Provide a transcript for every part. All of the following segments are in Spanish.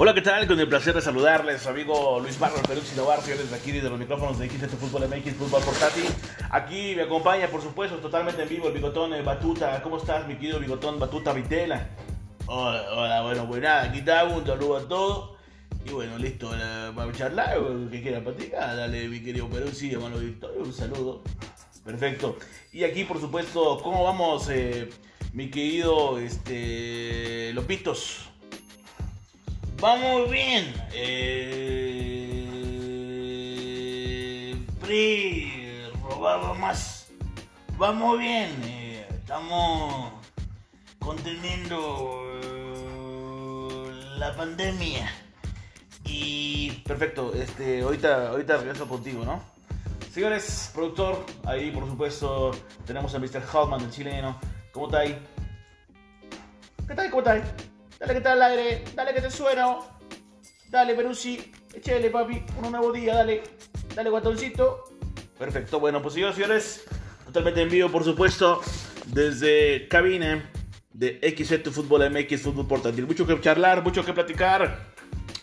Hola, ¿qué tal? Con el placer de saludarles, su amigo Luis Barros, Perú Sinovar, desde aquí desde los micrófonos de XT Fútbol MX, Fútbol Portátil. Aquí me acompaña, por supuesto, totalmente en vivo el bigotón eh, Batuta. ¿Cómo estás, mi querido bigotón Batuta Vitela? Hola, hola, bueno, pues nada, aquí estamos, un saludo a todos. Y bueno, listo, la- para charlar, que quiera platicar, dale, mi querido sí, hermano Victorio, un saludo. Perfecto. Y aquí, por supuesto, ¿cómo vamos, eh, mi querido este, Lopitos? Vamos bien. Eh, PRI robaba más. Vamos bien. eh, estamos conteniendo eh, la pandemia. Y perfecto, este, ahorita, ahorita regreso contigo, ¿no? Señores, productor, ahí por supuesto tenemos a Mr. Hallman, el chileno. ¿Cómo está ahí? ¿Qué tal? ¿Cómo está ahí? Dale que está al aire, dale que te sueno. Dale, Peruzzi, échale, papi, un nuevo día, dale. Dale, guatoncito. Perfecto, bueno, pues señores, totalmente en vivo, por supuesto, desde cabina de XZ Fútbol MX Fútbol Portátil. Mucho que charlar, mucho que platicar.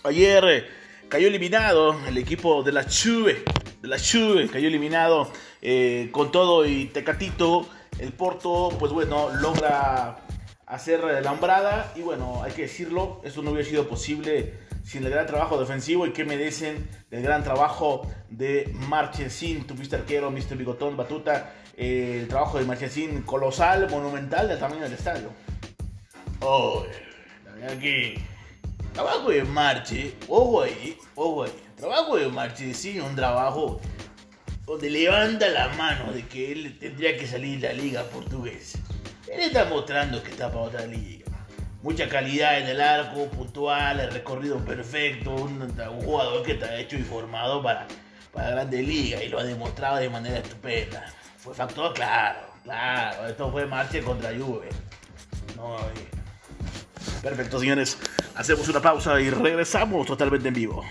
Ayer cayó eliminado el equipo de la Juve, de la Juve, cayó eliminado eh, con todo y Tecatito. El Porto, pues bueno, logra hacer la hombrada y bueno, hay que decirlo, eso no hubiera sido posible sin el gran trabajo defensivo y que me dicen del gran trabajo de Marchesín, tu Mr. Arquero, Mr. Bigotón, Batuta, eh, el trabajo de Marchesín colosal, monumental del tamaño del estadio. Oh, la verdad que trabajo de Marche, ojo ahí, ojo ahí, trabajo de Marchesín, un trabajo donde levanta la mano de que él tendría que salir de la liga portuguesa. Él está mostrando que está para otra liga. Mucha calidad en el arco, puntual, el recorrido perfecto, un, jugador que está hecho y formado para, para grandes ligas y lo ha demostrado de manera estupenda. Fue factor, claro, claro. Esto fue Marche contra Juve. Eh. Perfecto, señores. Hacemos una pausa y regresamos totalmente en vivo.